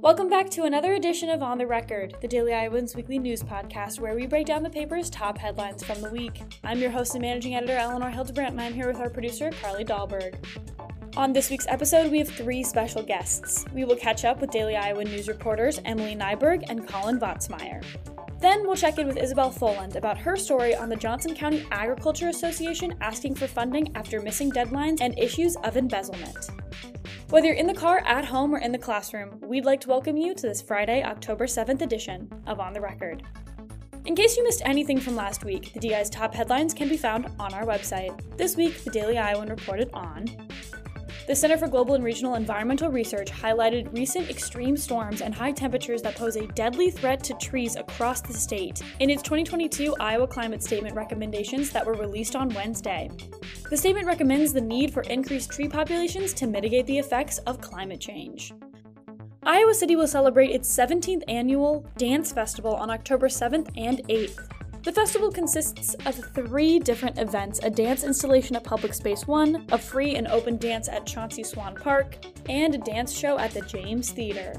Welcome back to another edition of On the Record, the Daily Iowans weekly news podcast where we break down the paper's top headlines from the week. I'm your host and managing editor, Eleanor Hildebrandt, and I'm here with our producer, Carly Dalberg. On this week's episode, we have three special guests. We will catch up with Daily Iowan news reporters Emily Nyberg and Colin Votsmeyer. Then we'll check in with Isabel Foland about her story on the Johnson County Agriculture Association asking for funding after missing deadlines and issues of embezzlement. Whether you're in the car, at home, or in the classroom, we'd like to welcome you to this Friday, October 7th edition of On the Record. In case you missed anything from last week, the DI's top headlines can be found on our website. This week, the Daily Iowan reported on the Center for Global and Regional Environmental Research highlighted recent extreme storms and high temperatures that pose a deadly threat to trees across the state in its 2022 Iowa Climate Statement recommendations that were released on Wednesday. The statement recommends the need for increased tree populations to mitigate the effects of climate change. Iowa City will celebrate its 17th annual Dance Festival on October 7th and 8th. The festival consists of three different events a dance installation at Public Space 1, a free and open dance at Chauncey Swan Park, and a dance show at the James Theater.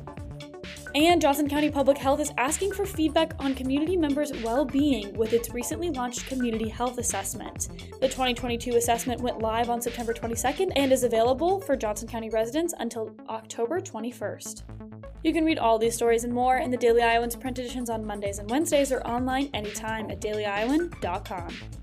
And Johnson County Public Health is asking for feedback on community members' well being with its recently launched Community Health Assessment. The 2022 assessment went live on September 22nd and is available for Johnson County residents until October 21st. You can read all these stories and more in the Daily Iowan's print editions on Mondays and Wednesdays or online anytime at dailyiowan.com.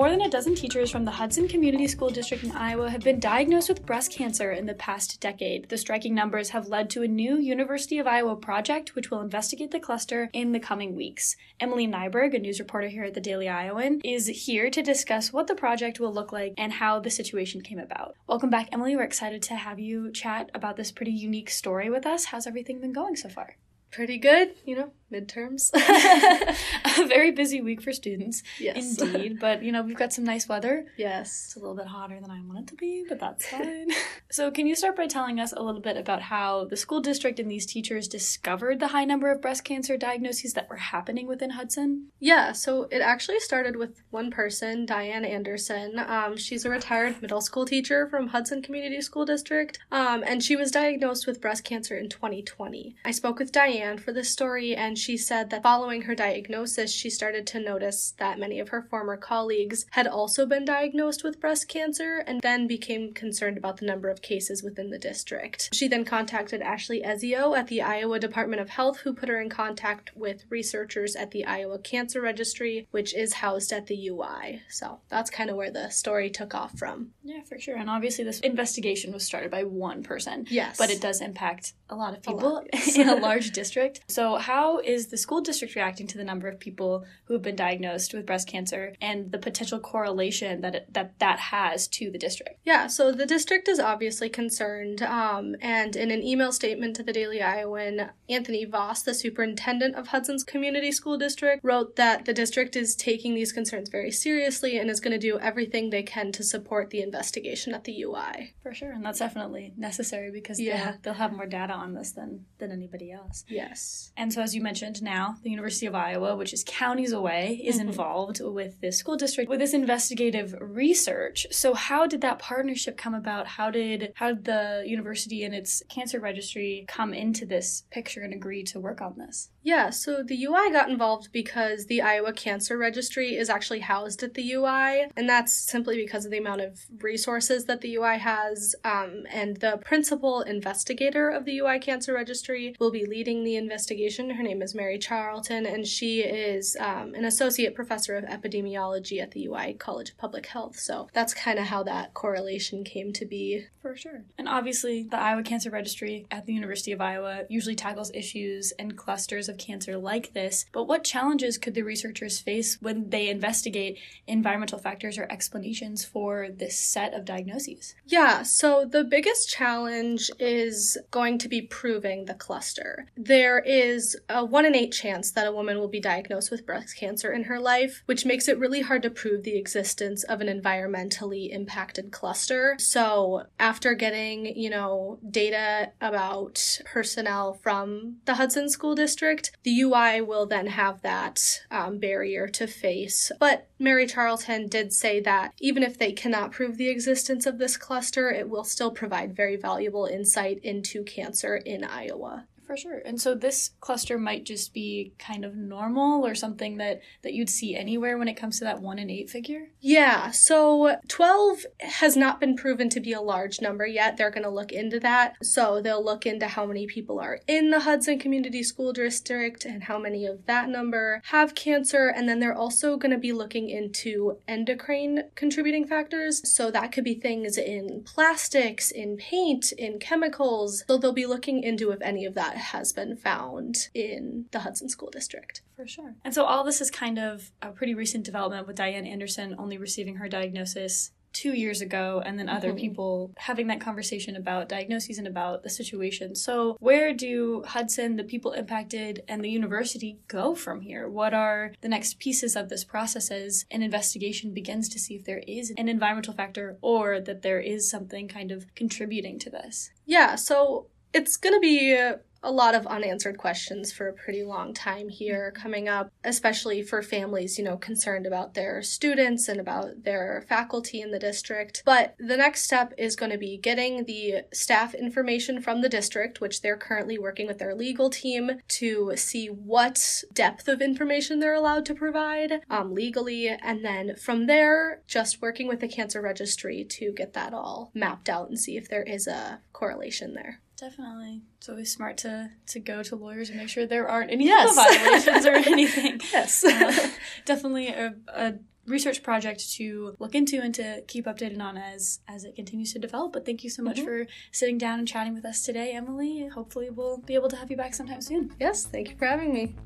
More than a dozen teachers from the Hudson Community School District in Iowa have been diagnosed with breast cancer in the past decade. The striking numbers have led to a new University of Iowa project, which will investigate the cluster in the coming weeks. Emily Nyberg, a news reporter here at the Daily Iowan, is here to discuss what the project will look like and how the situation came about. Welcome back, Emily. We're excited to have you chat about this pretty unique story with us. How's everything been going so far? Pretty good, you know, midterms. a very busy week for students. Yes. Indeed. But, you know, we've got some nice weather. Yes. It's a little bit hotter than I want it to be, but that's fine. so, can you start by telling us a little bit about how the school district and these teachers discovered the high number of breast cancer diagnoses that were happening within Hudson? Yeah, so it actually started with one person, Diane Anderson. Um, she's a retired middle school teacher from Hudson Community School District, um, and she was diagnosed with breast cancer in 2020. I spoke with Diane for this story, and she said that following her diagnosis, she started to notice that many of her former colleagues had also been diagnosed with breast cancer and then became concerned about the number of cases within the district. She then contacted Ashley Ezio at the Iowa Department of Health, who put her in contact with researchers at the Iowa Cancer Registry, which is housed at the UI. So that's kind of where the story took off from. Yeah, for sure. And obviously, this investigation was started by one person. Yes. But it does impact a lot of people lot, in a large district. So, how is the school district reacting to the number of people who have been diagnosed with breast cancer and the potential correlation that it, that that has to the district? Yeah, so the district is obviously concerned, um, and in an email statement to the Daily Iowan, Anthony Voss, the superintendent of Hudson's Community School District, wrote that the district is taking these concerns very seriously and is going to do everything they can to support the investigation at the UI. For sure, and that's definitely necessary because Yeah. they'll, they'll have more data on this than than anybody else. Yes. And so, as you mentioned, now the University of Iowa, which is counties away, is Mhm. involved with this school district with this investigative research. So, how did that partnership come about? How did how did the university and its cancer registry come into this picture and agree to work on this? Yeah, so the UI got involved because the Iowa Cancer Registry is actually housed at the UI, and that's simply because of the amount of resources that the UI has. Um, and the principal investigator of the UI Cancer Registry will be leading the investigation. Her name is Mary Charlton, and she is um, an associate professor of epidemiology at the UI College of Public Health. So that's kind of how that correlation came to be. For sure. And obviously, the Iowa Cancer Registry at the University of Iowa usually tackles issues and clusters of cancer like this. But what challenges could the researchers face when they investigate environmental factors or explanations for this set of diagnoses? Yeah, so the biggest challenge is going to be proving the cluster. There is a one in eight chance that a woman will be diagnosed with breast cancer in her life, which makes it really hard to prove the existence of an environmentally impacted cluster. So, after getting, you know, data about personnel from the Hudson School District, the UI will then have that um, barrier to face. But Mary Charlton did say that even if they cannot prove the existence of this cluster, it will still provide very valuable insight into cancer in Iowa. For sure. And so this cluster might just be kind of normal or something that that you'd see anywhere when it comes to that 1 in 8 figure? Yeah. So 12 has not been proven to be a large number yet. They're going to look into that. So they'll look into how many people are in the Hudson Community School District and how many of that number have cancer and then they're also going to be looking into endocrine contributing factors. So that could be things in plastics, in paint, in chemicals. So they'll be looking into if any of that has been found in the Hudson School District. For sure. And so all this is kind of a pretty recent development with Diane Anderson only receiving her diagnosis two years ago and then other Mhm. people having that conversation about diagnoses and about the situation. So, where do Hudson, the people impacted, and the university go from here? What are the next pieces of this process as an investigation begins to see if there is an environmental factor or that there is something kind of contributing to this? Yeah, so it's going to be a lot of unanswered questions for a pretty long time here coming up, especially for families, you know, concerned about their students and about their faculty in the district. But the next step is going to be getting the staff information from the district, which they're currently working with their legal team to see what depth of information they're allowed to provide um, legally. And then from there, just working with the cancer registry to get that all mapped out and see if there is a correlation there. Definitely. It's always smart to to go to lawyers and make sure there aren't any Yes. violations or anything. Yes. Uh, definitely a, a research project to look into and to keep updated on as as it continues to develop. But thank you so much Mhm. for sitting down and chatting with us today, Emily. Hopefully we'll be able to have you back sometime soon. yes, thank you for having me.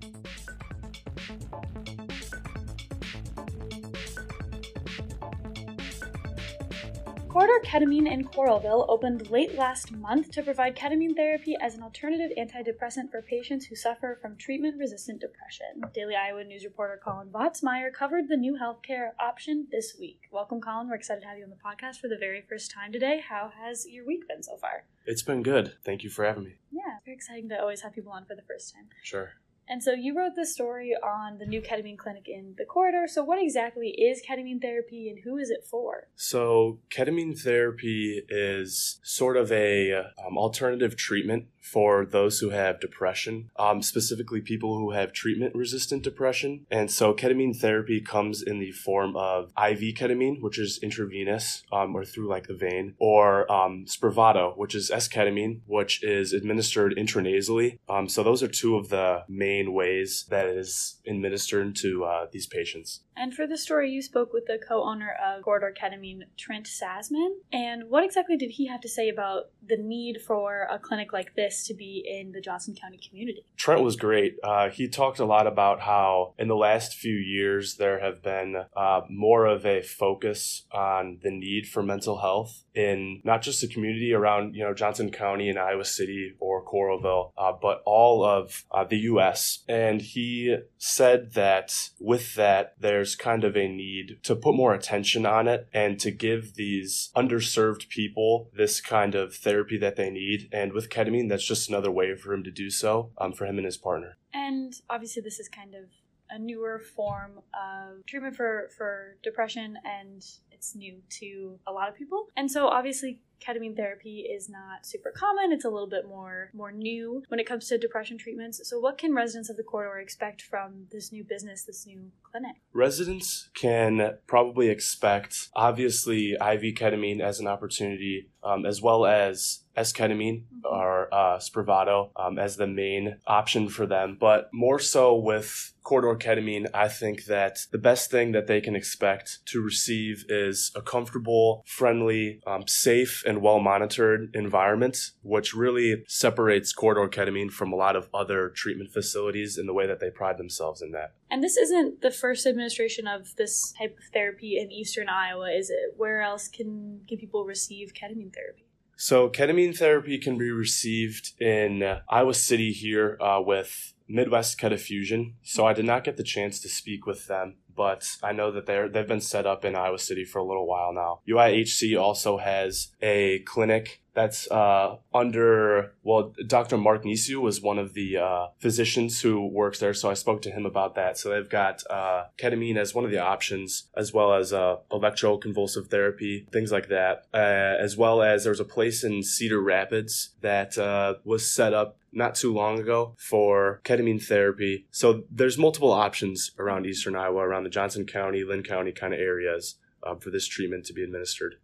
Corridor Ketamine in Coralville opened late last month to provide ketamine therapy as an alternative antidepressant for patients who suffer from treatment resistant depression. Daily Iowa News reporter Colin Votsmeyer covered the new healthcare option this week. Welcome, Colin. We're excited to have you on the podcast for the very first time today. How has your week been so far? It's been good. Thank you for having me. Yeah, very exciting to always have people on for the first time. Sure. And so you wrote this story on the new ketamine clinic in the corridor. So, what exactly is ketamine therapy and who is it for? So, ketamine therapy is sort of a um, alternative treatment for those who have depression, um, specifically people who have treatment resistant depression. And so, ketamine therapy comes in the form of IV ketamine, which is intravenous um, or through like the vein, or um, Spravato, which is S ketamine, which is administered intranasally. Um, so, those are two of the main ways that is administered to uh, these patients. And for the story, you spoke with the co owner of Corridor Ketamine, Trent Sasman. And what exactly did he have to say about the need for a clinic like this to be in the Johnson County community? Trent was great. Uh, he talked a lot about how in the last few years there have been uh, more of a focus on the need for mental health in not just the community around you know Johnson County and Iowa City or Coralville, uh, but all of uh, the U.S. And he said that with that there's kind of a need to put more attention on it and to give these underserved people this kind of therapy that they need. And with ketamine, that's just another way for him to do so um, for him and his partner. And obviously, this is kind of a newer form of treatment for, for depression, and it's new to a lot of people. And so, obviously, ketamine therapy is not super common. It's a little bit more more new when it comes to depression treatments. So, what can residents of the corridor expect from this new business, this new clinic? Residents can probably expect, obviously, IV ketamine as an opportunity, um, as well as S-ketamine or uh, Spravato um, as the main option for them. But more so with corridor ketamine, I think that the best thing that they can expect to receive is a comfortable, friendly, um, safe, and well monitored environment, which really separates corridor ketamine from a lot of other treatment facilities in the way that they pride themselves in that. And this isn't the first administration of this type of therapy in eastern Iowa, is it? Where else can, can people receive ketamine therapy? So, ketamine therapy can be received in uh, Iowa City here uh, with Midwest Fusion, so I did not get the chance to speak with them but I know that they're they've been set up in Iowa City for a little while now. UIHC also has a clinic that's uh, under well dr mark niciu was one of the uh, physicians who works there so i spoke to him about that so they've got uh, ketamine as one of the options as well as uh, electroconvulsive therapy things like that uh, as well as there's a place in cedar rapids that uh, was set up not too long ago for ketamine therapy so there's multiple options around eastern iowa around the johnson county linn county kind of areas um, for this treatment to be administered.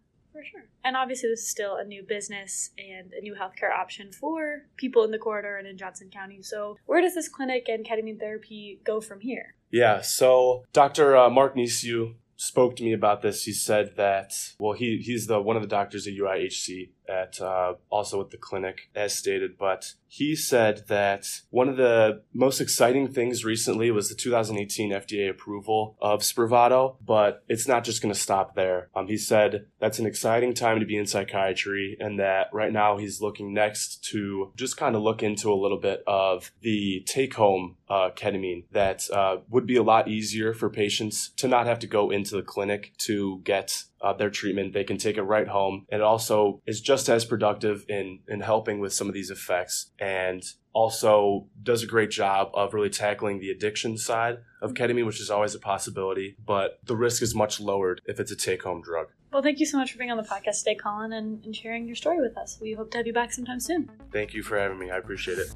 And obviously, this is still a new business and a new healthcare option for people in the corridor and in Johnson County. So, where does this clinic and ketamine therapy go from here? Yeah, so Dr. Uh, Mark Niciu spoke to me about this. He said that, well, he, he's the one of the doctors at UIHC at uh, also at the clinic, as stated. But he said that one of the most exciting things recently was the 2018 FDA approval of Spravato, but it's not just going to stop there. Um, he said that's an exciting time to be in psychiatry, and that right now he's looking next to just kind of look into a little bit of the take home uh, ketamine that uh, would be a lot easier for patients to not have to go into the clinic to get uh, their treatment. They can take it right home. And it also is just as productive in, in helping with some of these effects and also does a great job of really tackling the addiction side of ketamine, which is always a possibility, but the risk is much lowered if it's a take home drug. Well, thank you so much for being on the podcast today, Colin, and, and sharing your story with us. We hope to have you back sometime soon. Thank you for having me. I appreciate it.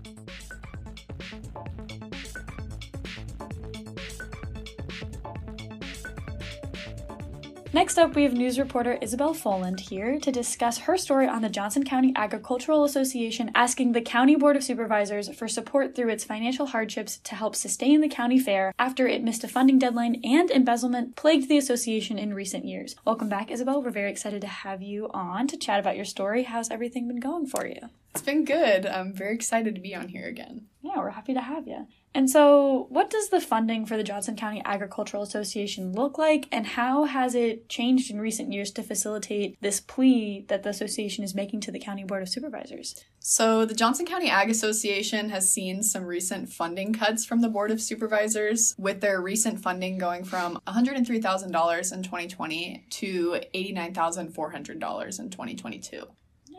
Next up, we have news reporter Isabel Foland here to discuss her story on the Johnson County Agricultural Association asking the County Board of Supervisors for support through its financial hardships to help sustain the county fair after it missed a funding deadline and embezzlement plagued the association in recent years. Welcome back, Isabel. We're very excited to have you on to chat about your story. How's everything been going for you? It's been good. I'm very excited to be on here again. Yeah, we're happy to have you. And so, what does the funding for the Johnson County Agricultural Association look like, and how has it changed in recent years to facilitate this plea that the association is making to the County Board of Supervisors? So, the Johnson County Ag Association has seen some recent funding cuts from the Board of Supervisors, with their recent funding going from $103,000 in 2020 to $89,400 in 2022.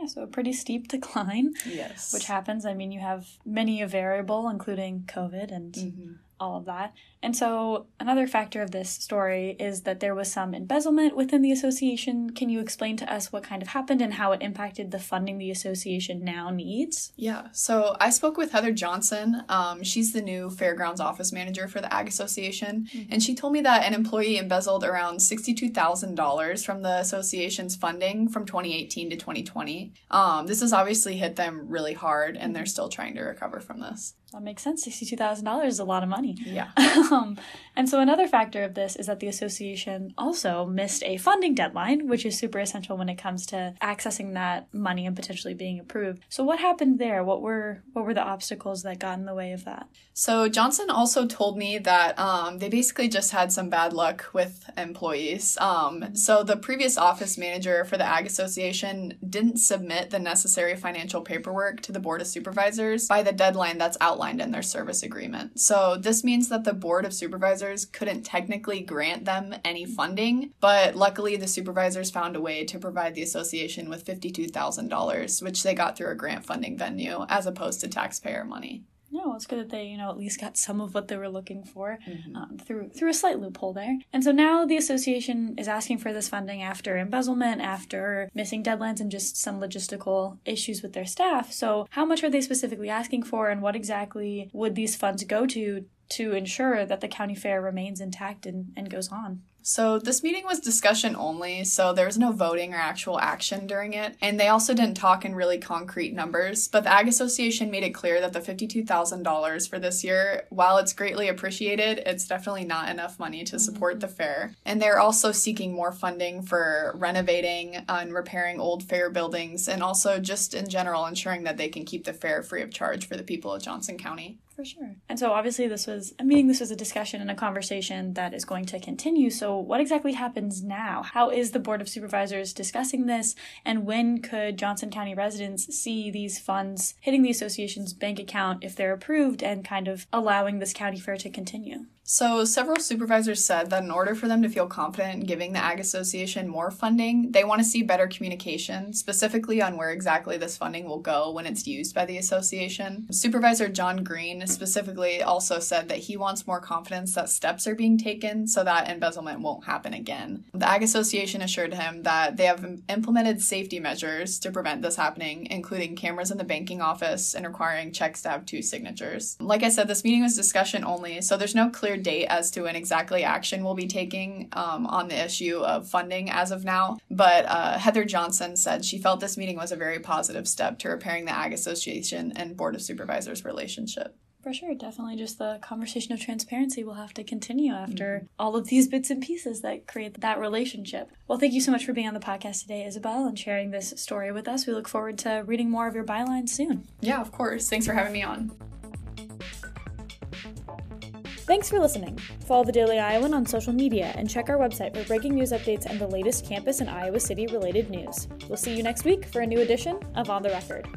So a pretty steep decline. Yes. Which happens. I mean, you have many a variable, including COVID and mm-hmm. All of that. And so, another factor of this story is that there was some embezzlement within the association. Can you explain to us what kind of happened and how it impacted the funding the association now needs? Yeah, so I spoke with Heather Johnson. Um, she's the new fairgrounds office manager for the Ag Association, mm-hmm. and she told me that an employee embezzled around $62,000 from the association's funding from 2018 to 2020. Um, this has obviously hit them really hard, and they're still trying to recover from this. That makes sense. $62,000 is a lot of money. Yeah. um, and so, another factor of this is that the association also missed a funding deadline, which is super essential when it comes to accessing that money and potentially being approved. So, what happened there? What were what were the obstacles that got in the way of that? So, Johnson also told me that um, they basically just had some bad luck with employees. Um, so, the previous office manager for the Ag Association didn't submit the necessary financial paperwork to the Board of Supervisors by the deadline that's outlined outlined in their service agreement. So this means that the Board of Supervisors couldn't technically grant them any funding, but luckily the supervisors found a way to provide the association with $52,000, which they got through a grant funding venue as opposed to taxpayer money no, it's good that they, you know, at least got some of what they were looking for mm-hmm. um, through through a slight loophole there. And so now the association is asking for this funding after embezzlement, after missing deadlines, and just some logistical issues with their staff. So how much are they specifically asking for, and what exactly would these funds go to to ensure that the county fair remains intact and, and goes on? So, this meeting was discussion only, so there was no voting or actual action during it. And they also didn't talk in really concrete numbers. But the Ag Association made it clear that the $52,000 for this year, while it's greatly appreciated, it's definitely not enough money to support mm-hmm. the fair. And they're also seeking more funding for renovating and repairing old fair buildings, and also just in general ensuring that they can keep the fair free of charge for the people of Johnson County. For sure. And so obviously this was a meeting, this was a discussion and a conversation that is going to continue. So what exactly happens now? How is the Board of Supervisors discussing this? And when could Johnson County residents see these funds hitting the association's bank account if they're approved and kind of allowing this county fair to continue? So, several supervisors said that in order for them to feel confident in giving the Ag Association more funding, they want to see better communication, specifically on where exactly this funding will go when it's used by the association. Supervisor John Green specifically also said that he wants more confidence that steps are being taken so that embezzlement won't happen again. The Ag Association assured him that they have implemented safety measures to prevent this happening, including cameras in the banking office and requiring checks to have two signatures. Like I said, this meeting was discussion only, so there's no clear clear date as to when exactly action will be taking um, on the issue of funding as of now. But uh, Heather Johnson said she felt this meeting was a very positive step to repairing the Ag Association and Board of Supervisors relationship. For sure, definitely just the conversation of transparency will have to continue after mm-hmm. all of these bits and pieces that create that relationship. Well, thank you so much for being on the podcast today, Isabel, and sharing this story with us. We look forward to reading more of your bylines soon. Yeah, of course. Thanks for having me on. Thanks for listening. Follow the Daily Iowan on social media and check our website for breaking news updates and the latest campus and Iowa City related news. We'll see you next week for a new edition of On the Record.